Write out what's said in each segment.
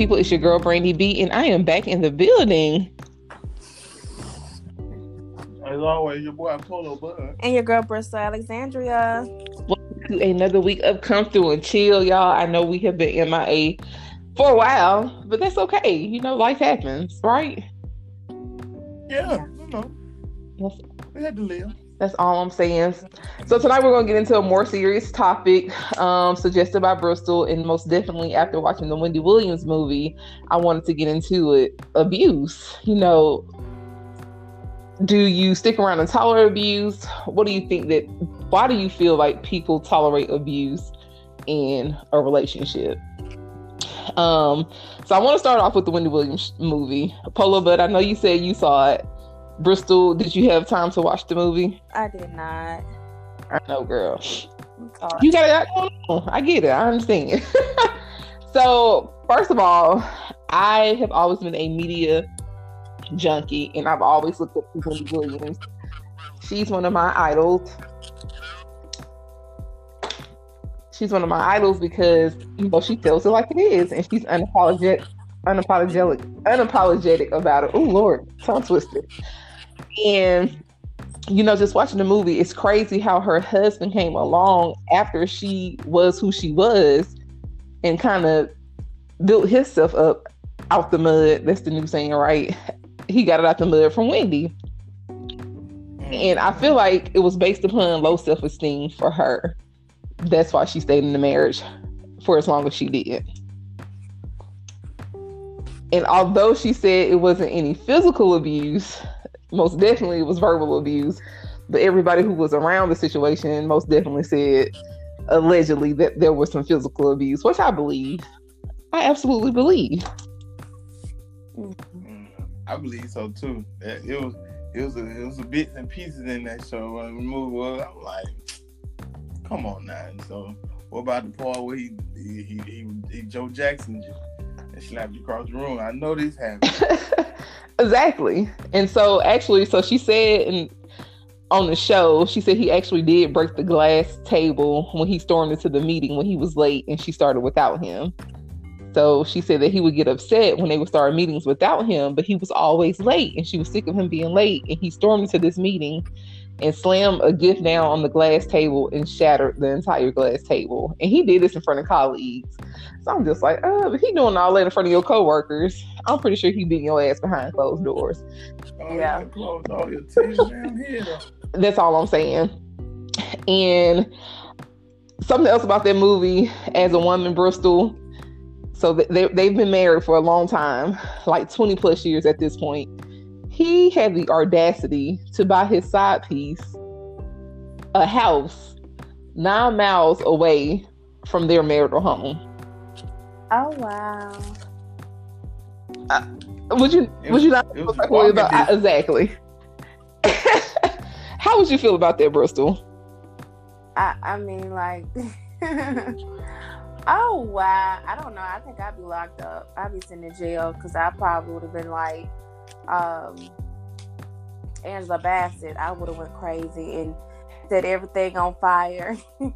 people? It's your girl Brandy B, and I am back in the building. As always, your boy Polo Bud. Uh, and your girl Bristol Alexandria. Welcome to another week of Come Through and Chill, y'all. I know we have been MIA for a while, but that's okay. You know, life happens, right? Yeah, you know. We had to live. That's all I'm saying. So tonight we're gonna get into a more serious topic, um, suggested by Bristol, and most definitely after watching the Wendy Williams movie, I wanted to get into it. Abuse. You know, do you stick around and tolerate abuse? What do you think that? Why do you feel like people tolerate abuse in a relationship? Um, so I want to start off with the Wendy Williams movie, Polo. But I know you said you saw it. Bristol, did you have time to watch the movie? I did not. I know, girl. You got it. I get it. I understand. so, first of all, I have always been a media junkie, and I've always looked up to Wendy Williams. She's one of my idols. She's one of my idols because you know she tells it like it is, and she's unapologetic, unapologetic, unapologetic about it. Oh Lord, tongue twisted. And you know, just watching the movie, it's crazy how her husband came along after she was who she was and kind of built himself up out the mud. That's the new saying, right? He got it out the mud from Wendy. And I feel like it was based upon low self esteem for her. That's why she stayed in the marriage for as long as she did. And although she said it wasn't any physical abuse, most definitely it was verbal abuse. But everybody who was around the situation most definitely said allegedly that there was some physical abuse, which I believe. I absolutely believe. Mm, I believe so too. It was it was a, it was a bits and pieces in that show. When the movie was, I'm like, come on now. So what about the part where he he he, he, he Joe Jackson and slapped you across the room? I know this happened. exactly. And so actually, so she said in on the show, she said he actually did break the glass table when he stormed into the meeting when he was late and she started without him. So she said that he would get upset when they would start meetings without him, but he was always late and she was sick of him being late. And he stormed into this meeting and slammed a gift down on the glass table and shattered the entire glass table. And he did this in front of colleagues. So I'm just like, oh, but he doing all that in front of your coworkers. I'm pretty sure he beating your ass behind closed doors. Oh, yeah. Close all your teeth down here. That's all I'm saying. And something else about that movie, as a woman, Bristol, so they, they've been married for a long time, like 20 plus years at this point. He had the audacity to buy his side piece a house nine miles away from their marital home. Oh wow! Uh, would you It would you was- not it feel like about walking exactly? How would you feel about that, Bristol? I I mean like. oh wow! I don't know. I think I'd be locked up. I'd be sent to jail because I probably would have been like, um, Angela Bassett. I would have went crazy and set everything on fire.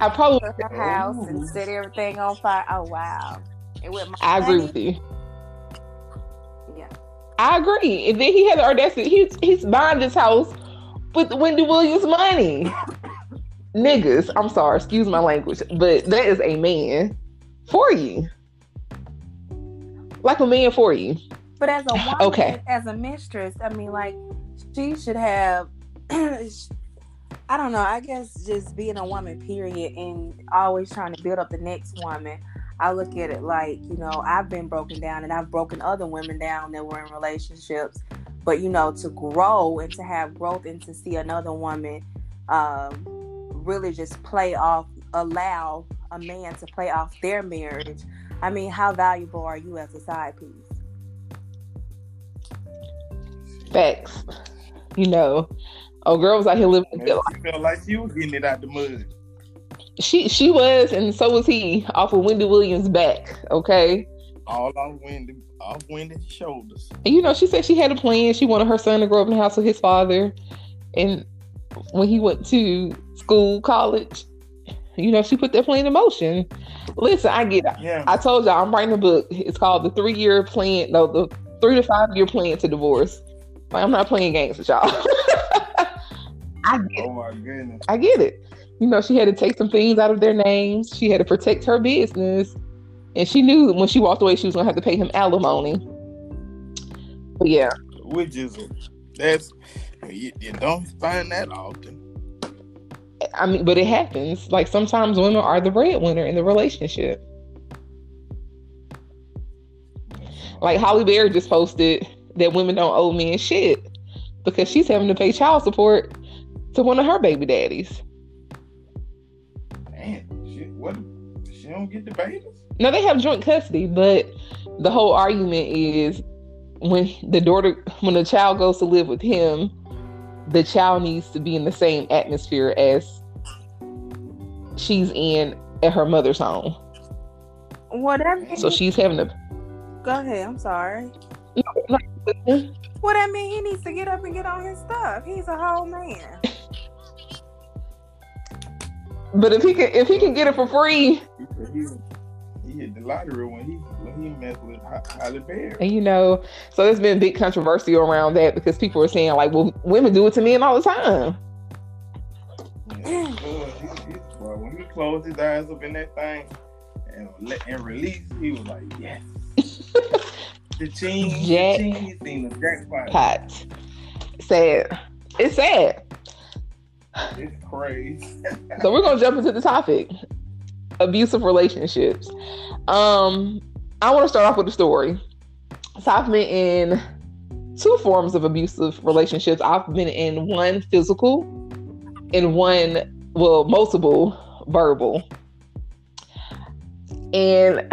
I probably to her house and set everything on fire. Oh wow! And with my I agree with you. Yeah. I agree. And then he had the audacity. He's he's buying this house with Wendy Williams' money. Niggas, I'm sorry, excuse my language, but that is a man for you. Like a man for you. But as a woman, Okay. as a mistress, I mean, like she should have. I don't know. I guess just being a woman, period, and always trying to build up the next woman. I look at it like you know I've been broken down, and I've broken other women down that were in relationships. But you know, to grow and to have growth and to see another woman um, really just play off, allow a man to play off their marriage. I mean, how valuable are you as a side piece? Facts. You know. Oh girl was out here living good life. Felt like she was getting it out the mud. She she was, and so was he, off of Wendy Williams' back. Okay. All on Wendy, off Wendy's shoulders. And you know, she said she had a plan. She wanted her son to grow up in the house with his father. And when he went to school, college, you know, she put that plan in motion. Listen, I get it. Yeah. I told y'all I'm writing a book. It's called the three year plan. No, the three to five year plan to divorce. Like, I'm not playing games with y'all. I get it. oh my goodness. I get it. You know, she had to take some things out of their names. She had to protect her business. And she knew when she walked away, she was going to have to pay him alimony. But yeah, Which is that's you, you don't find that often. I mean, but it happens. Like sometimes women are the breadwinner in the relationship. Like Halle Berry just posted that women don't owe men shit because she's having to pay child support to one of her baby daddies. Man, she what? She don't get the babies. Now they have joint custody, but the whole argument is when the daughter, when the child goes to live with him, the child needs to be in the same atmosphere as she's in at her mother's home. Whatever. So she's having to. Go ahead. I'm sorry. Mm-hmm. Well, that mean he needs to get up and get on his stuff. He's a whole man. But if he can, if he can get it for free, He, he hit the lottery when he when he messed with Ho- Halle Berry. and you know, so there's been big controversy around that because people are saying like, well, women do it to men all the time. Yeah. He- he- well, when he closed his eyes up in that thing and let and release, he was like, yes. the team, Jack- the team, seen the jackpot. Pot. Sad. It's sad. It's crazy. So we're gonna jump into the topic: abusive relationships. Um, I want to start off with a story. So I've been in two forms of abusive relationships. I've been in one physical, and one well, multiple verbal. And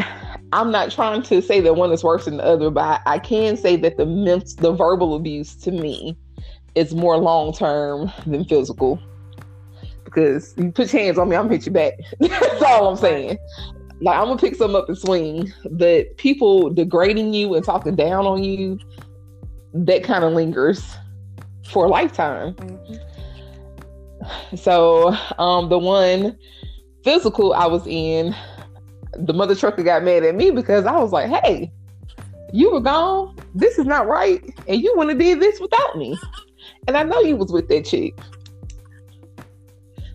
I'm not trying to say that one is worse than the other, but I, I can say that the ment- the verbal abuse to me is more long term than physical because you put your hands on me, I'm gonna hit you back. That's all I'm saying. Like I'm gonna pick something up and swing, but people degrading you and talking down on you, that kind of lingers for a lifetime. Mhm. So, um, the one physical I was in, the mother trucker got mad at me because I was like, "Hey, you were gone. This is not right, and you wouldn't have did this without me." And I know you was with that chick.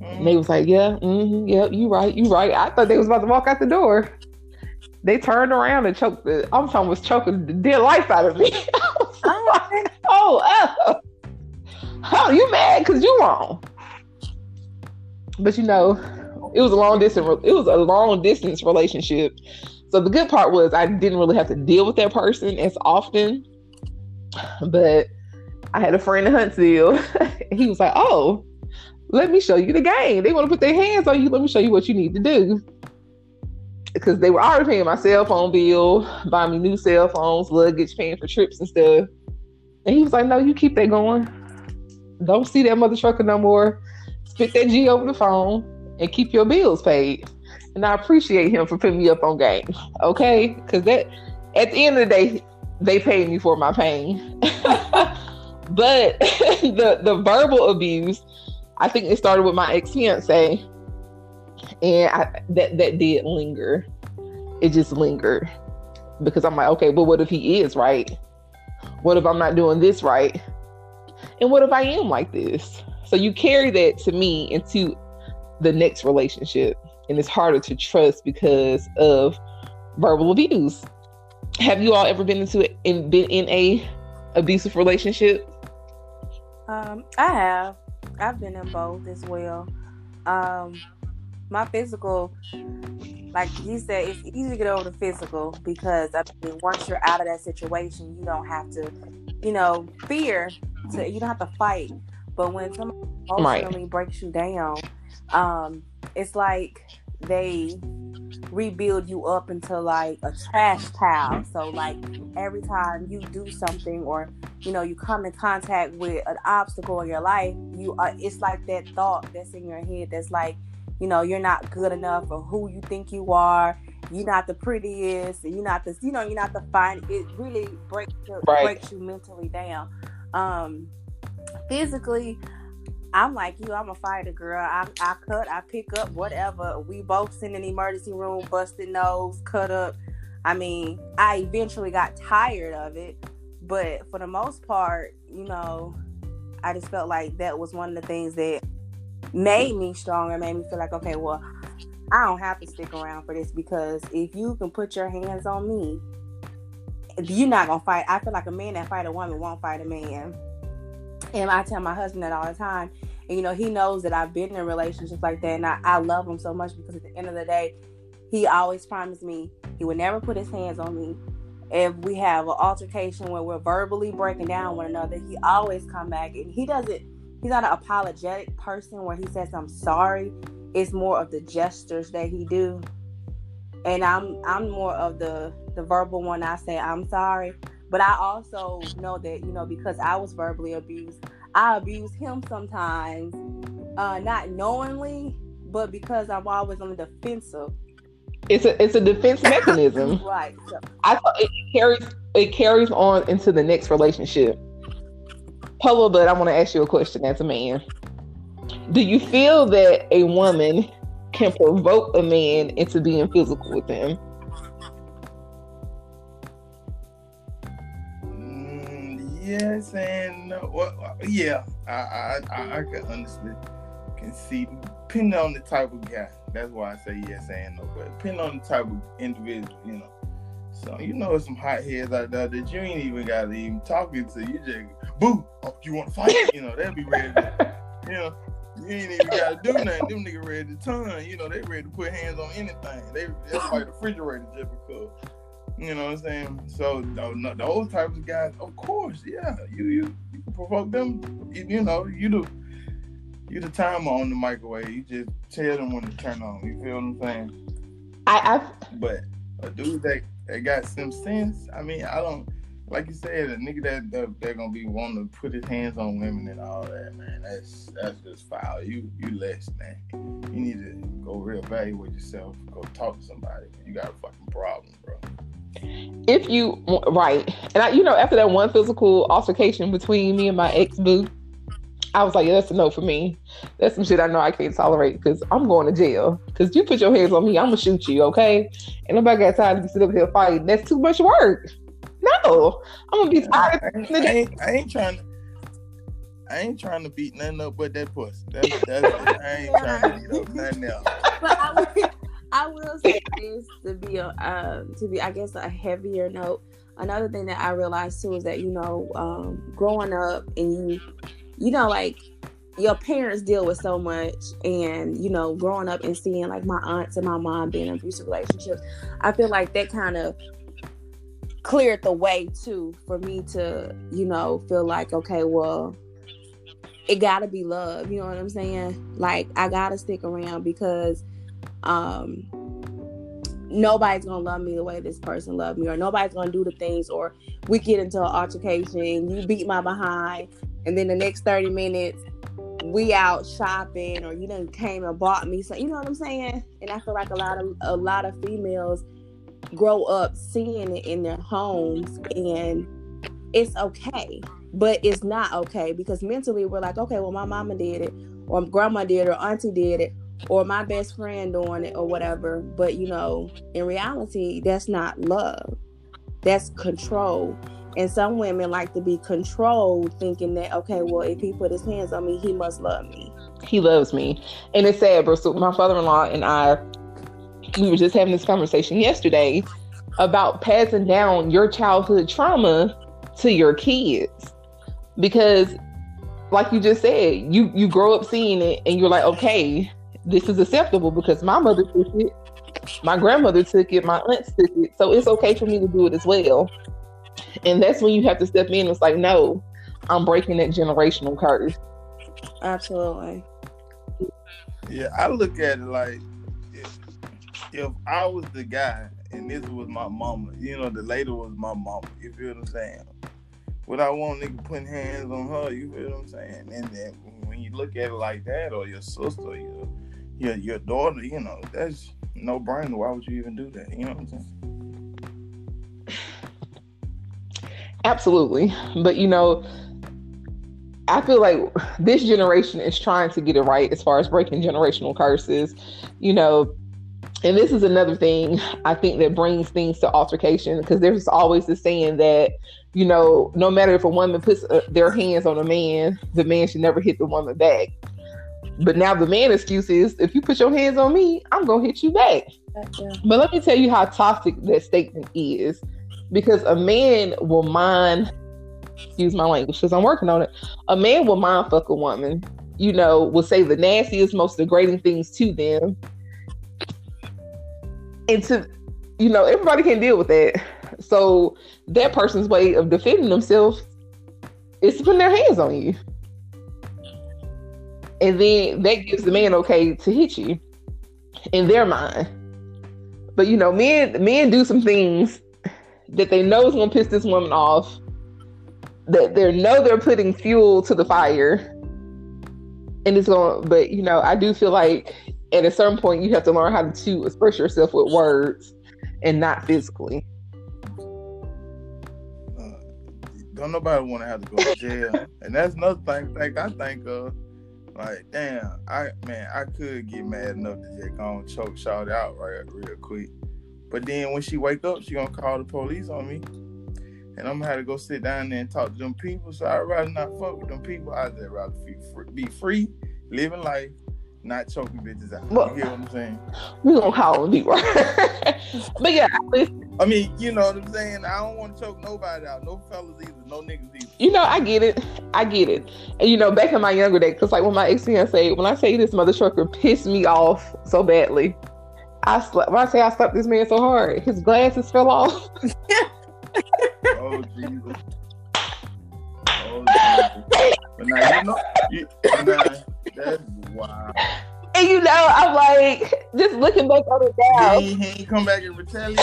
And they was like, yeah, mm-hmm, yep, you right, you right. I thought they was about to walk out the door. They turned around and choked the, I'm talking was choking the dead life out of me. I like, oh, oh, oh, you mad because you wrong. But you know, it was a long distance, it was a long distance relationship. So the good part was I didn't really have to deal with that person as often. But I had a friend in Huntsville. he was like, oh, let me show you the game. They want to put their hands on you. Let me show you what you need to do. Because they were already paying my cell phone bill, buying me new cell phones, luggage, paying for trips and stuff. And he was like, No, you keep that going. Don't see that mother trucker no more. Spit that G over the phone and keep your bills paid. And I appreciate him for putting me up on game. Okay? Because that at the end of the day, they paid me for my pain. but the the verbal abuse I think it started with my ex fiance, and I, that that did linger. It just lingered because I'm like, okay, but what if he is right? What if I'm not doing this right? And what if I am like this? So you carry that to me into the next relationship, and it's harder to trust because of verbal abuse. Have you all ever been into it and been in a abusive relationship? Um, I have. I've been in both as well. Um, my physical, like you said, it's easy to get over the physical because I mean, once you're out of that situation, you don't have to, you know, fear. To, you don't have to fight. But when someone Right. breaks you down, um, it's like they rebuild you up into like a trash pile. So like every time you do something or you know you come in contact with an obstacle in your life, you are it's like that thought that's in your head that's like, you know, you're not good enough or who you think you are. You're not the prettiest, and you're not the, you know, you're not the fine. It really breaks your, Right. breaks you mentally down. Um, physically, I'm like you. I'm a fighter, girl. I, I cut, I pick up, whatever. We both in the emergency room, busted nose, cut up. I mean, I eventually got tired of it, but for the most part, you know, I just felt like that was one of the things that made me stronger, made me feel like, okay, well, I don't have to stick around for this because if you can put your hands on me, you're not gonna fight. I feel like a man that fight a woman won't fight a man. And I tell my husband that all the time. And you know, he knows that I've been in relationships like that and I, I love him so much because at the end of the day, he always promised me he would never put his hands on me. If we have an altercation where we're verbally breaking down one another, he always come back and he doesn't he's not an apologetic person where he says I'm sorry. It's more of the gestures that he do. And I'm I'm more of the the verbal one. I say I'm sorry. But I also know that, you know, because I was verbally abused, I abuse him sometimes, uh, not knowingly, but because I'm always on the defensive. It's a it's a defense mechanism. right. So, I thought it carries it carries on into the next relationship. Polo, but I want to ask you a question as a man. Do you feel that a woman can provoke a man into being physical with them? Yes and. Well, uh, yeah, I I, I, I can honestly can see depending on the type of guy. That's why I say yes and no. But depending on the type of individual, you know. So you know some hot heads out there that you ain't even got to even talking to. You just boo. Oh, you want to fight? you know they'll be ready. To, you know. You ain't even gotta do nothing. Them niggas ready to turn. You know, they ready to put hands on anything. They they fight the refrigerator just because you know what I'm saying? So those types of guys, of course, yeah, you you, you provoke them. You, you, know, you do you the timer on the microwave. You just tell them when to turn on. You feel what I'm saying? I, I but a dude that, that got some sense. I mean, I don't like you said, a nigga that, that they're gonna be wanting to put his hands on women and all that, man. That's that's just foul. You you less, man. You need to go reevaluate yourself. Go talk to somebody. You got a fucking problem, bro if you right, and I, you know, after that one physical altercation between me and my ex boo, I was like, yeah, that's a no for me. That's some shit I know I can't tolerate because I'm going to jail. Because you put your hands on me, I'm gonna shoot you, okay? And nobody got time to sit up here fighting. That's too much work. No, I'm gonna be tired. I, I, I, ain't, I ain't trying to. I ain't trying to beat nothing up but that pussy. That's, that's, I ain't trying to beat up nothing else. But I, I will say this to be a um, to be I guess a heavier note. Another thing that I realized too is that you know um, growing up and you you know like your parents deal with so much and you know growing up and seeing like my aunts and my mom being in abusive relationships i feel like that kind of cleared the way too for me to you know feel like okay well it gotta be love you know what i'm saying like i gotta stick around because um nobody's gonna love me the way this person loved me or nobody's gonna do the things or we get into an altercation you beat my behind and then the next 30 minutes we out shopping or you done came and bought me so you know what i'm saying? And i feel like a lot of a lot of females grow up seeing it in their homes and it's okay but it's not okay because mentally we're like okay well my mama did it or grandma did it or auntie did it or my best friend doing it or whatever. But you know, in reality, that's not love. That's control. And some women like to be controlled, thinking that okay, well, if he put his hands on me, he must love me. He loves me, and it's sad. So my father-in-law and I, we were just having this conversation yesterday about passing down your childhood trauma to your kids, because, like you just said, you you grow up seeing it, and you're like, okay, this is acceptable because my mother took it, my grandmother took it, my aunts took it, so it's okay for me to do it as well. And that's when you have to step in. It's like, no, I'm breaking that generational curse. Absolutely. Yeah, I look at it like if, if I was the guy and this was my mama, you know, the lady was my mama. You feel what I'm saying? Would I want nigga putting hands on her? You feel what I'm saying? And then when you look at it like that, or your sister, your your your daughter, you know, that's no brainer. Why would you even do that? You know what I'm saying? Absolutely. But you know, I feel like this generation is trying to get it right as far as breaking generational curses. You know, and this is another thing I think that brings things to altercation because there's always the saying that, you know, no matter if a woman puts uh, their hands on a man, the man should never hit the woman back. But now the man excuse is if you put your hands on me, I'm gonna hit you back. Yeah. But let me tell you how toxic that statement is. Because a man will mind excuse my language because I'm working on it. A man will mind fuck a woman, you know, will say the nastiest, most degrading things to them. And to you know, everybody can deal with that. So that person's way of defending themselves is to put their hands on you and then that gives the man okay to hit you in their mind. But you know, men men do some things that they know is gonna piss this woman off. That they know they're putting fuel to the fire, and it's going. But you know, I do feel like at a certain point you have to learn how to express yourself with words and not physically. Uh, don't nobody want to have to go to jail, and that's another thing. Like I think of. Uh, like, damn, I man, I could get mad enough to just go and choke shout out right real quick. But then when she wake up, she gonna call the police on me. And I'm gonna have to go sit down there and talk to them people. So I'd rather not fuck with them people. I'd rather be free, be free, living life, not choking bitches out. Well, you hear what I'm saying? We gonna call them people. but yeah, I mean, you know what I'm saying? I don't want to choke nobody out. No fellas either. No niggas either. You know, I get it. I get it. And you know, back in my younger days, because like when my ex say, when I say this mother trucker pissed me off so badly, I slept. When I say I slapped this man so hard, his glasses fell off. oh Jesus. Oh Jesus. But now you know, you, now, that's wild. And you know, I'm like, just looking back on it now. He, ain't come back and retaliate.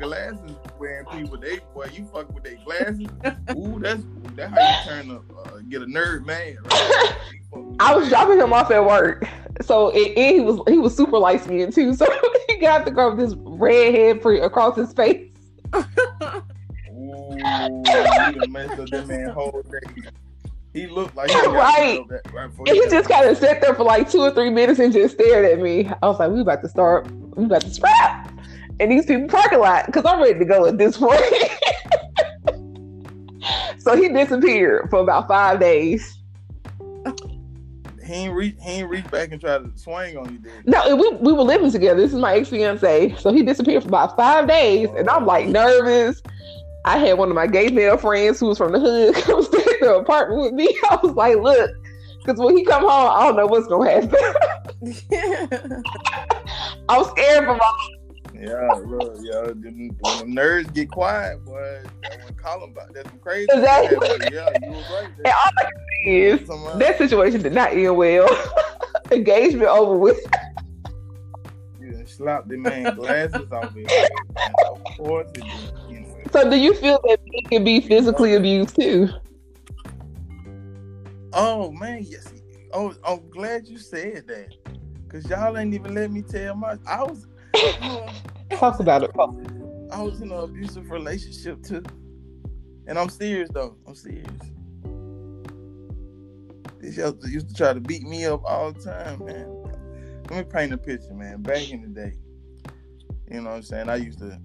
glasses wearing people, they boy, you fuck with their glasses. Ooh, that's that's how you turn up, uh, get a nerd man. Right? I was dropping him off at work, so it, it, he was he was super light skinned too. So he got to grow this red head for across his face. Ooh, you messed up that man whole day. He looked like he right. right and he just kind of sat there for like two or three minutes and just stared at me. I was like, "We about to start. We about to scrap." And these people parking lot because I'm ready to go at this point. so he disappeared for about five days. He ain't reach. He ain't reach back and try to swing on you. Did no, we we were living together. This is my ex fiance. So he disappeared for about five days, and I'm like oh. nervous. I had one of my gay male friends who was from the hood come stay apartment with me. I was like, look, because when he come home, I don't know what's gonna happen. I'm scared for my yeah, look, yeah, when the nerds get quiet, boy, when Colin about that's crazy. Exactly. Yeah, you was right. And all I can is that situation did not end well. Engagement over with. You slapped the man glasses off his Of course it did. So, do you feel that he can be physically abused too? Oh man, yes. Oh, I'm glad you said that, cause y'all ain't even let me tell my. I was. Talk about it. I was in an abusive relationship too, and I'm serious though. I'm serious. This used to try to beat me up all the time, man. Let me paint a picture, man. Back in the day, you know what I'm saying? I used to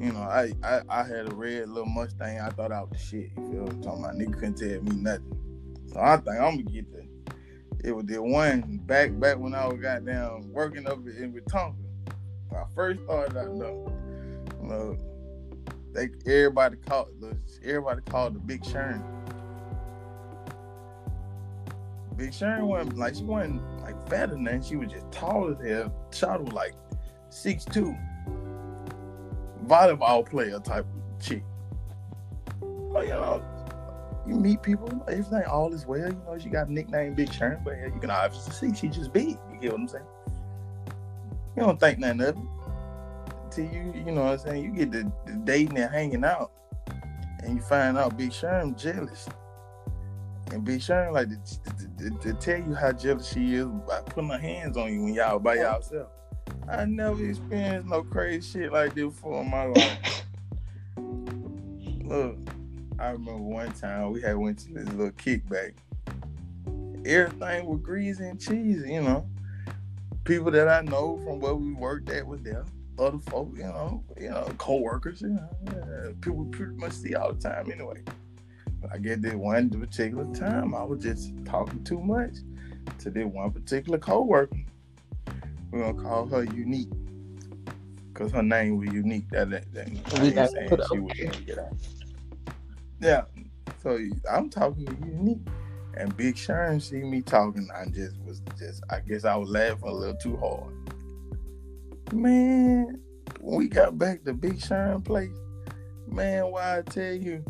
you know, I, I, I had a red little Mustang. I thought I was the shit. You feel what I'm talking about? Nigga couldn't tell me nothing. So I think I'm gonna get the. It was the one back back when I was goddamn working up in Wetumpka. I first started out. You know, they everybody called everybody called the Big Sharon. Big Sharon wasn't like she wasn't like fatter than that. She was just tall as hell. Shot was like six two volleyball player type of chick. But you know, you meet people, everything all is well. You know, she got a nickname Big Sharon, but you can obviously see she just big. You get what I'm saying? You don't think nothing of it. Until you, you know what I'm saying, you get the, the dating and hanging out. And you find out Big Sharon jealous. And Big Sharon like to, to, to, to, tell you how jealous she is by putting her hands on you when y'all by yourself. I never experienced no crazy shit like this before in my life. Look, I remember one time we had went to this little kickback. Everything was greasy and cheesy, you know. People that I know from where we worked at was there. Other folk, you know, you know, co-workers, you know, yeah, people pretty much see all the time anyway. But I get this one particular time I was just talking too much to this one particular co-worker. We're gonna call her unique. Cause her name was unique. That, that, that ain't got saying put she up. was gonna get out. Yeah. So I'm talking to you And Big Sharon see me talking. I just was just I guess I was laughing a little too hard. Man, when we got back to Big Sharon place, man, why I tell you,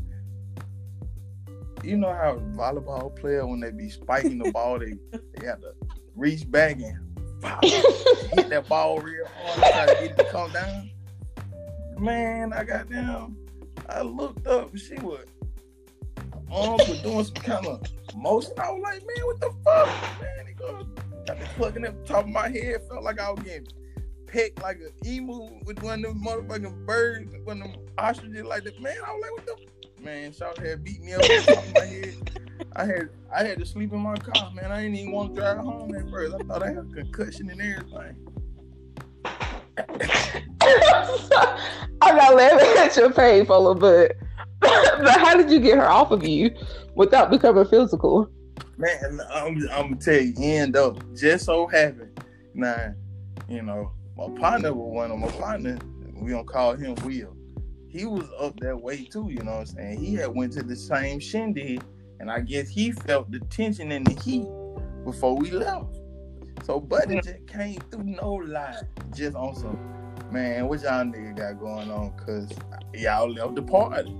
you know how volleyball player when they be spiking the ball, they they have to reach back and pow, hit that ball real hard and try to get it to come down. Man, I got down. I looked up and she was arms were doing some kind of motion. I was like, man, what the fuck? Man, he goes, got me plugging at the top of my head. Felt like I was getting pecked like an emu with one of them motherfucking birds, one of them ostriches like that. Man, I was like, what the man, Shout had beat me up on top of my head. I had I had to sleep in my car, man. I didn't even want to drive home at first. I thought I had a concussion and everything. I'm not laughing at your pain, fella, but but how did you get her off of you without becoming physical? Man, I'm, I'm gonna tell you, end up just so happened. Now, you know, my partner was one of my partner. We don't call him Will. He was up that way too. You know what I'm saying? He had went to the same shindig, and I guess he felt the tension and the heat before we left. So Buddy hmm. just came through no lie, just on some man. What y'all nigga got going on? Cause y'all left the party.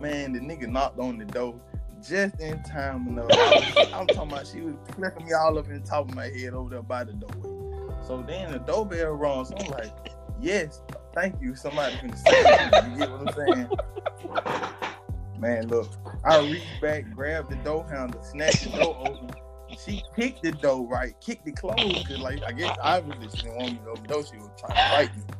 Man, the nigga knocked on the door just in time enough. I'm talking about she was flipping me all up in the top of my head over there by the doorway. So then the doorbell rung. So I'm like, yes, thank you. Somebody can say. You get what I'm saying? Man, look, I reached back, grabbed the door handle, snatched the door open. She kicked the door right, kicked it closed, cause like I guess obviously she didn't want me to open the door. She was trying to fight me.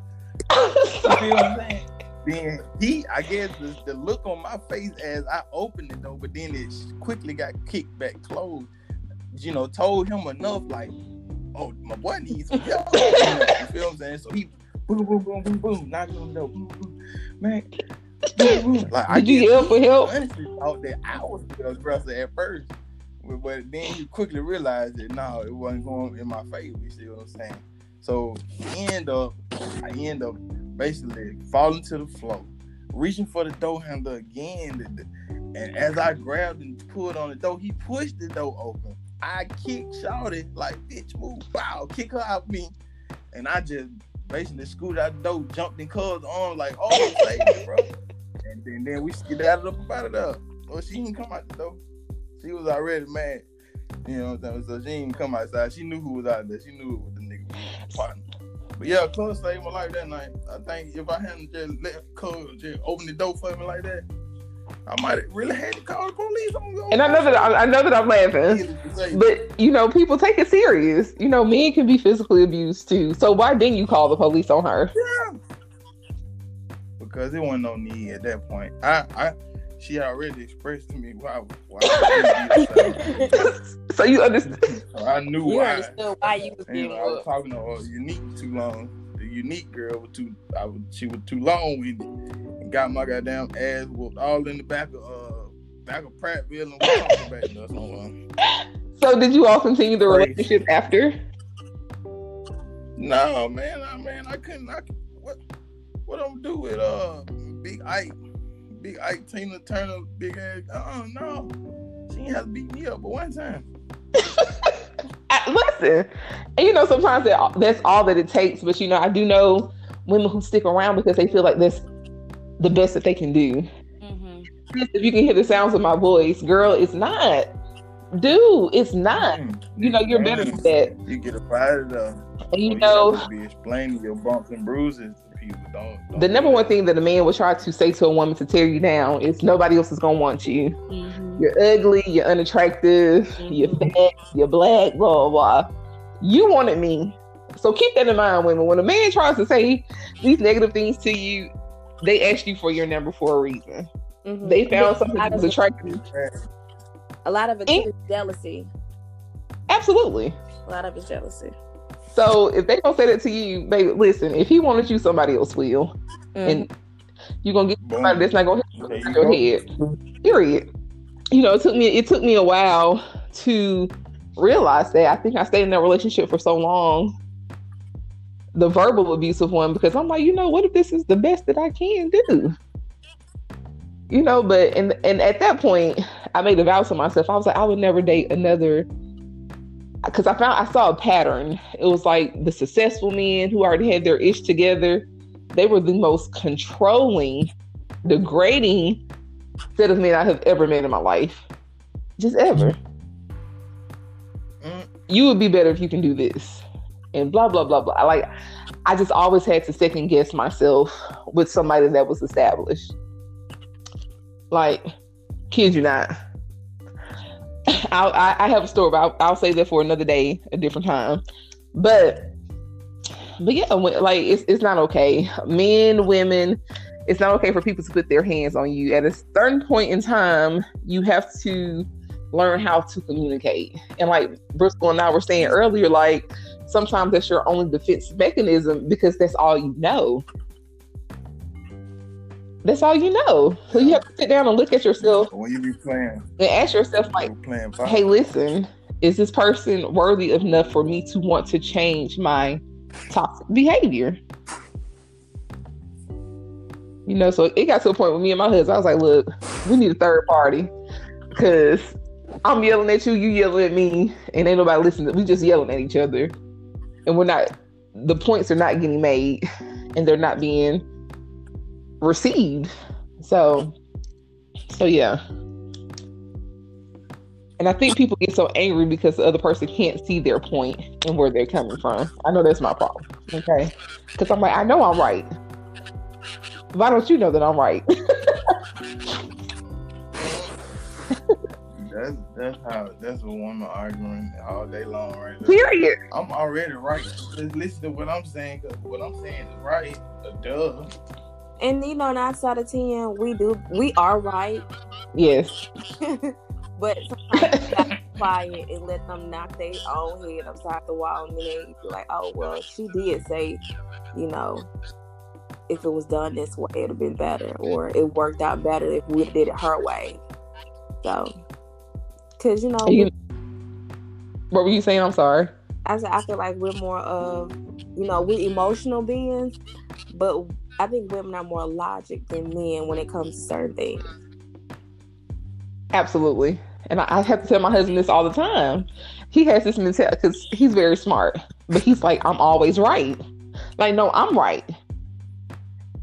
You feel what I'm saying? Then he, I guess, the, the look on my face as I opened it though, but then it quickly got kicked back closed. You know, told him enough, like, oh, my boy needs some help. You, know, you feel what I'm saying? So he boom, boom, boom, boom, boom, knocking on the door, boom, boom, man. boom, boom. Like, I Did you yell for help? Honestly, thought that I was the aggressor at first, but, but then you quickly realized that no, it wasn't going in my favor. You see what I'm saying? So end up, I end up basically falling to the floor, reaching for the door handle again. The- the- And as I grabbed and pulled on the door, he pushed the door open. I kicked Shawty like, bitch, move, bow, kick her out me. And I just basically scooted out the door, jumped in Cub's arms like, oh, save bro. And then, then we skedaddled up about it up. Well, she didn't come out the door. She was already mad. You know what I'm saying? So she didn't come outside. She knew who was out there. She knew it was the nigga was my partner. But yeah, Cuz saved my life that night. I think if I hadn't just let Cuz just open the door for me like that, I might have really had to call the police on me. And I know that I, I know that I'm laughing, but you know, people take it serious. You know, men can be physically abused too. So why didn't you call the police on her? Yeah. Because it wasn't no need at that point. I, I, she already expressed to me why, why I, so you understand? I knew You why. understood why you was And, you getting I was whooped. talking to her unique too long. The unique girl was too. I was. She was too long with it, and got my goddamn ass whooped all in the back of uh back of Prattville and Wisconsin back there. So did you all continue the Crazy. relationship after? No, man. I man, I couldn't. I what what I'm do with uh Big Ike, Big Ike, Tina Turner, big ass. Oh no, she ain't have to beat me up, but one time. Listen, and you know sometimes that, that's all that it takes. But you know, I do know women who stick around because they feel like that's the best that they can do. Mhm. If you can hear the sounds of my voice, girl, it's not. Dude, it's not. Mm, You know, you're better than that. You get a fight though. And you know, have be explaining your bumps and bruises to people. Don't, don't the number one thing that a man will try to say to a woman to tear you down is nobody else is gonna want you. Mhm. You're ugly, you're unattractive, you're Mhm. fat, you're black, blah blah blah. You wanted me. So keep that in mind, women. When a man tries to say these negative things to you, they asked you for your number for a reason. Mm-hmm. They found something that was attractive. A lot of it is jealousy. Absolutely. A lot of it's jealousy. So if they don't say that to you, baby, listen. If he wanted you, somebody else will, mm-hmm. and you're gonna get somebody that's not gonna hit you your head. Period. You know, it took me it took me a while to realize that. I think I stayed in that relationship for so long, the verbal abusive one, because I'm like, you know, what if this is the best that I can do? You know, but and and at that point, I made a vow to myself. I was like, I would never date another because I found I saw a pattern. It was like the successful men who already had their ish together, they were the most controlling, degrading set of men I have ever met in my life. Just ever. Mm. You would be better if you can do this. And blah blah blah blah. Like I just always had to second guess myself with somebody that was established. Like, kid you not I, I have a story, but I'll, I'll save that for another day, a different time. But but yeah, like it's it's not okay. Men, women, it's not okay for people to put their hands on you. At a certain point in time, you have to learn how to communicate. And like Bristol and I were saying earlier, like sometimes that's your only defense mechanism because that's all you know. That's all you know. So you have to sit down and look at yourself. When you be playing. And ask yourself, like, hey, listen, is this person worthy enough for me to want to change my toxic behavior? You know, so it got to a point with me and my husband. I was like, look, we need a third party because I'm yelling at you, you yelling at me, and ain't nobody listening. We just yelling at each other, and we're not. The points are not getting made, and they're not being received. So, so yeah. And I think people get so angry because the other person can't see their point and where they're coming from. I know that's my problem. Okay. Because I'm like, I know I'm right. Why don't you know that I'm right? that's that's how that's a woman arguing all day long, right? Now. Period. I'm already right. Just listen to what I'm saying. Cause what I'm saying is right. Duh and you know, nine out of ten, we do we are right. Yes. but sometimes you gotta quiet and let them knock their own head upside the wall, and then they be like, "Oh well, she did say, you know, if it was done this way, it'd have been better, or it worked out better if we did it her way." So, because you know, you, what were you saying? I'm sorry. I said I feel like we're more of, you know, we're emotional beings, but I think women are more logic than men when it comes to certain things. Absolutely. And I, I have to tell my husband this all the time. He has this mentality because he's very smart, but he's like, I'm always right. Like, no, I'm right.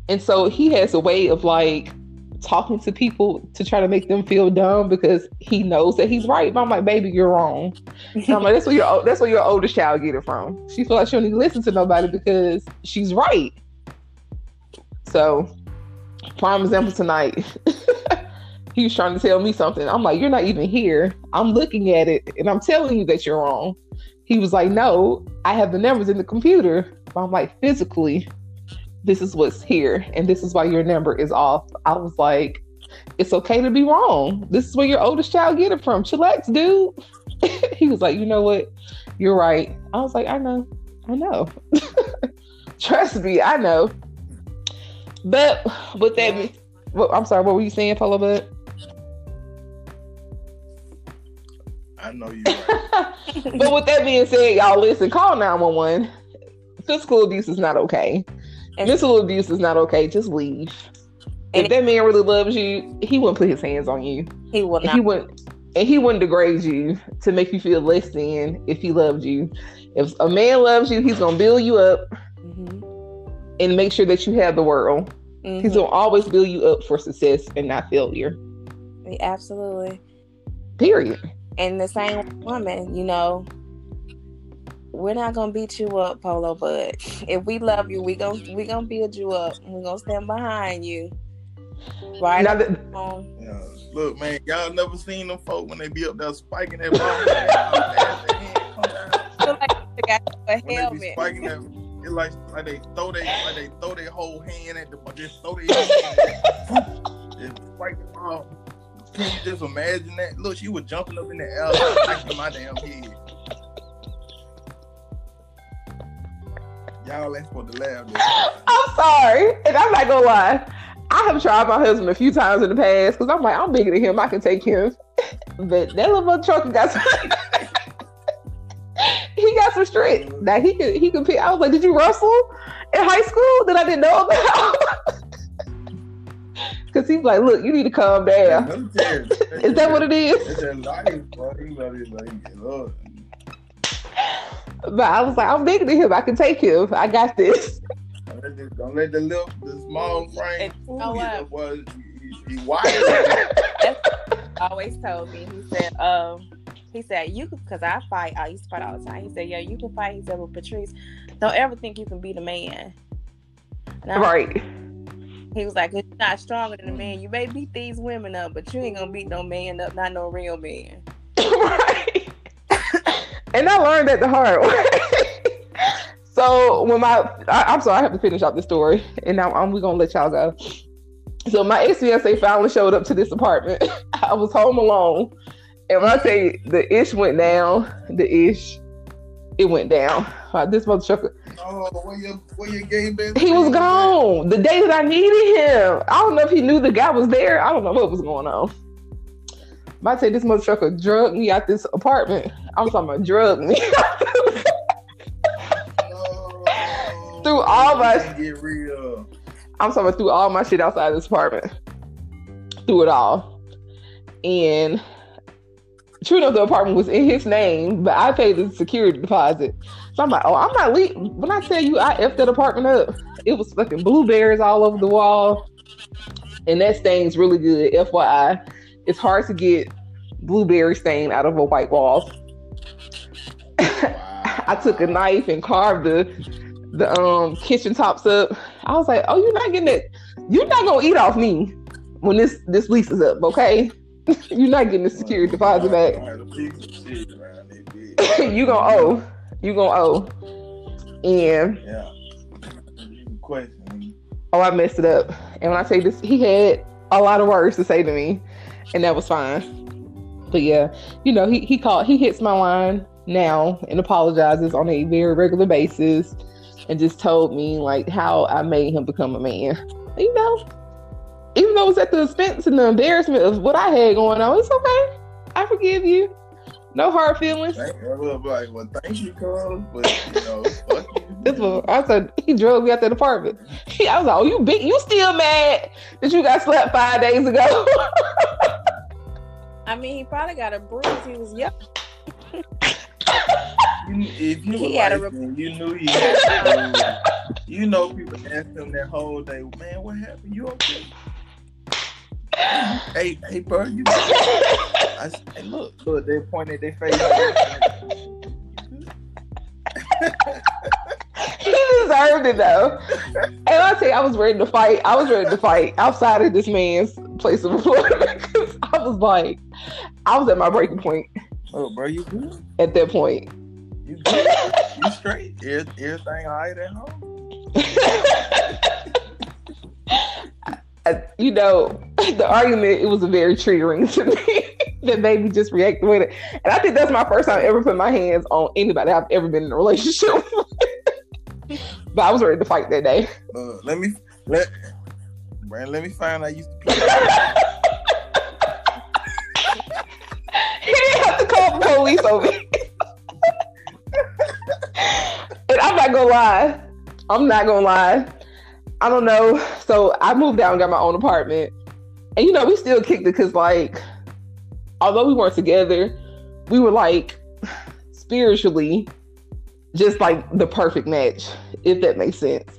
And so he has a way of like talking to people to try to make them feel dumb because he knows that he's right. But I'm like, baby, you're wrong. And I'm like, that's where your that's where your oldest child get it from. She feels like she don't to listen to nobody because she's right. So, prime example tonight, he was trying to tell me something. I'm like, you're not even here. I'm looking at it and I'm telling you that you're wrong. He was like, no, I have the numbers in the computer. But I'm like, physically, this is what's here and this is why your number is off. I was like, it's okay to be wrong. This is where your oldest child get it from. Chillax, dude. he was like, you know what? You're right. I was like, I know. I know. Trust me, I know. But with that, well, I'm sorry. What were you saying, Polo Bud? I know you. Right. but with that being said, y'all listen. Call nine one one. Physical abuse is not okay. And mental abuse is not okay. Just leave. And if that man really loves you, he wouldn't put his hands on you. He would not. He wouldn't. And he wouldn't degrade you to make you feel less than if he loved you. If a man loves you, he's gonna build you up mm-hmm. and make sure that you have the world. Mm-hmm. He's gonna always build you up for success and not failure. Absolutely. Period. And the same woman, you know, we're not gonna beat you up, Polo, but if we love you, we gonna we gonna build you up. We're gonna stand behind you. Right. Now that, yeah. Look, man, y'all never seen them folk when they be up there spiking that ball. like they got a helmet. Spiking that it's like like they throw they like they throw their whole hand at the just throw their hand just fight them off. Can you just imagine that? Look, she was jumping up in the air, like my damn head. Y'all ain't supposed to laugh. I'm sorry, and I'm not gonna lie. I have tried my husband a few times in the past because I'm like, I'm bigger than him. I can take him. but that little trucker got some. he got some strength. Now he could he could pick. I was like, did you wrestle in high school that I didn't know about? Because he's like, look, you need to calm down. is that what it is? It's life, bro. But I was like, I'm bigger than him. I can take him. I got this. Don't let the, don't let the little, the small frame fool you. Was he, he always told me. He said, um, he said you could, because I fight. I used to fight all the time. He said, yeah, you can fight. He said, well, Patrice, don't ever think you can be the man. right. He was like, you're not stronger than a man. You may beat these women up, but you ain't gonna beat no man up, not no real man. And I learned that the hard way. so when my, I, am sorry, I have to finish out the story, and now I'm, we're gonna let y'all go. So my ex fiance finally showed up to this apartment. I was home alone, and when I tell you the ish went down, the ish, it went down. Uh, this motherfucker. Oh, where your where your game been? He was gone the day that I needed him. I don't know if he knew the guy was there. I don't know what was going on. But I say this motherfucker drugged me out this apartment. I'm talking about drug me. oh, through all my get real. I'm talking about threw all my shit outside this apartment. Through it all. And true enough, the apartment was in his name, but I paid the security deposit. So I'm like, oh, I'm not leaving. When I tell you I effed that apartment up, it was fucking blueberries all over the wall. And that stain's really good, FYI. It's hard to get blueberry stain out of a white wall. I took a knife and carved the the um kitchen tops up. I was like, oh, you're not getting it. You're not gonna eat off me when this this lease is up, okay? you're not getting the security deposit back. you gonna owe. You gonna owe. And yeah. Question. Oh, I messed it up. And when I say this, he had a lot of words to say to me, and that was fine. But yeah, you know, he he called he hits my line now and apologizes on a very regular basis and just told me like how I made him become a man. You know, even though it was at the expense and the embarrassment of what I had going on, it's okay. I forgive you. No hard feelings. Like, well, thank you, cuz, but you know, fuck you. I said he drove me out that apartment. I was like, "Oh, you big? You still mad that you got slept five days ago?" I mean, he probably got a bruise. He was young. if you he had like, a you knew he had you know people asked him that whole day, man, what happened? You okay? hey, hey, bro, you. I, hey, look, look, they pointed their face. he deserved it though. And I tell you, I was ready to fight. I was ready to fight outside of this man's place of employment because I was like, I was at my breaking point. Oh, bro, you good? At that point. You good? you straight? Everything all right at home? you know, the argument, it was a very triggering to me that made me just react the way that. And I think that's my first time ever put my hands on anybody I've ever been in a relationship with. but I was ready to fight that day. Uh, let me let Brand, let me find I used to play. The police over me. and I'm not gonna lie. I'm not gonna lie. I don't know. So I moved and got my own apartment. And you know, we still kicked it because like although we weren't together, we were like spiritually just like the perfect match, if that makes sense.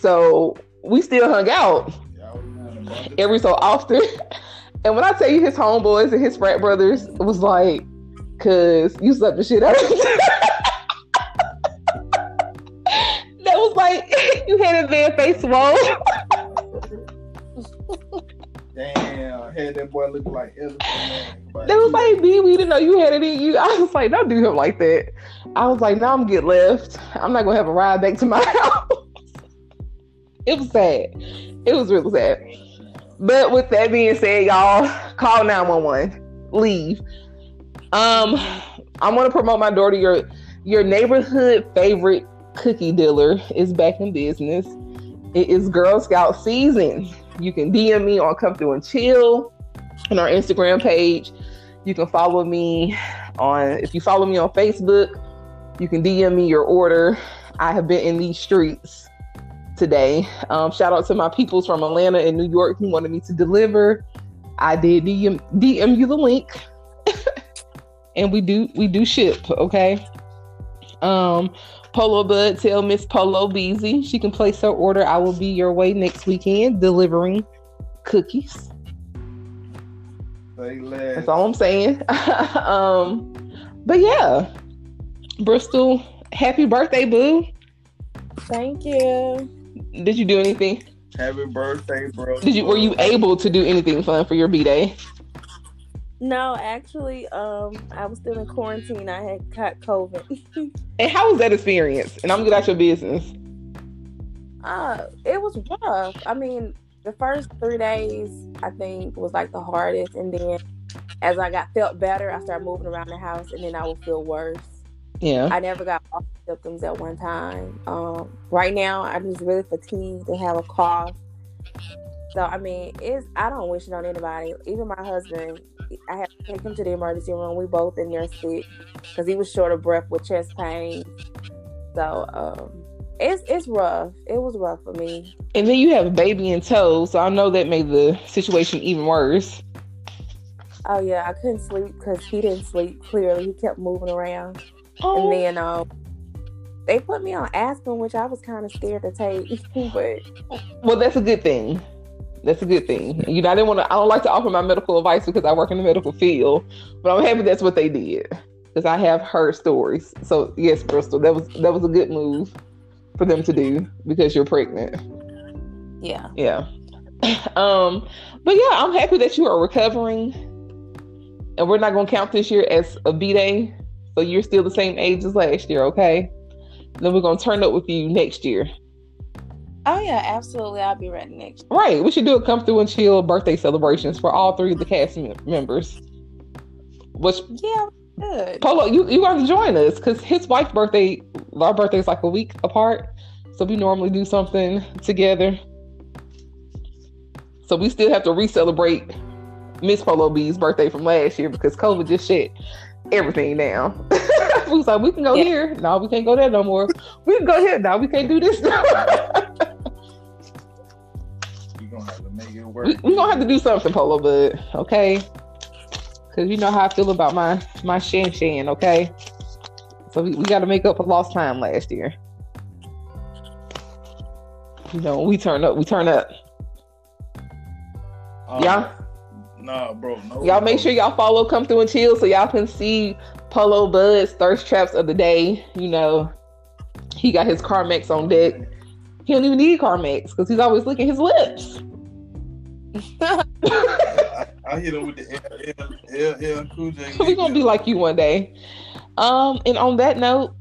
So we still hung out every so often. And when I tell you his homeboys and his frat brothers, it was like, cause you slept the shit out of me. That was like you had a man face swole. Damn, had that boy look like Man. They was like, B, we didn't know you had it in you. I was like, don't do him like that. I was like, "No, I'm get left. I'm not gonna have a ride back to my house." it was sad. It was really sad. But with that being said, y'all call 911. Leave. Um, I want to promote my daughter. Your your neighborhood favorite cookie dealer is back in business. It is Girl Scout season. You can DM me on Come Through and Chill on our Instagram page. You can follow me on if you follow me on Facebook, you can DM me your order. I have been in these streets today. Um, shout out to my peoples from Atlanta and New York who wanted me to deliver. I did DM, DM you the link, and we do we do ship. Okay. Um, Polo Bud, tell Miss Polo Beezy she can place her order. I will be your way next weekend delivering cookies. That's all I'm saying. um, but yeah, Bristol, happy birthday, boo. Thank you. Did you do anything? Happy birthday, bro. Did you were you able to do anything fun for your B day? No, actually, um, I was still in quarantine. I had caught COVID. and how was that experience? And I'm get out your business. Uh, it was rough. I mean, the first three days I think was like the hardest, and then as I got felt better, I started moving around the house, and then I would feel worse. Yeah. I never got all symptoms at one time. Um, right now, I'm just really fatigued and have a cough. So I mean, it's I don't wish it on anybody. Even my husband, I had to take him to the emergency room. We both in there sick because he was short of breath with chest pain. So um, it's it's rough. It was rough for me. And then you have a baby in tow, so I know that made the situation even worse. Oh yeah, I couldn't sleep because he didn't sleep. Clearly, he kept moving around. Oh. And then um, they put me on aspirin, which I was kind of scared to take. but well, that's a good thing. That's a good thing. You know, I didn't want to. I don't like to offer my medical advice because I work in the medical field, but I'm happy that's what they did because I have heard stories. So yes, Bristol, that was that was a good move for them to do because you're pregnant. Yeah. Yeah. um, but yeah, I'm happy that you are recovering, and we're not going to count this year as a B day so you're still the same age as last year, okay? Then we're gonna turn up with you next year. Oh yeah, absolutely. I'll be ready next. Year. Right. We should do a come through and chill birthday celebrations for all three of the cast members. Which yeah, good. Polo, you you got to join us because his wife's birthday, our birthday is like a week apart, so we normally do something together. So we still have to re-celebrate Miss Polo B's birthday from last year because COVID just shit everything down. we was like, we can go yeah. here. No, we can't go there no more. We can go here. Now we can't do this. You're gonna make it work. We're we gonna have to do something, Polo Bud. Okay. Cause you know how I feel about my my Shan Shan, okay? So we, we gotta make up for lost time last year. You know, we turn up, we turn up. Um, yeah. Nah, bro. No, y'all make sure y'all follow Come Through and Chill so y'all can see Polo Bud's thirst traps of the day. You know, he got his Carmex on deck. He don't even need Carmex because he's always licking his lips. I, I, hit him with the LL Cool J. We're gonna be like you one day. Um, and on that note,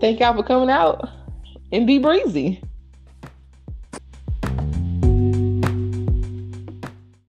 thank y'all for coming out and be breezy.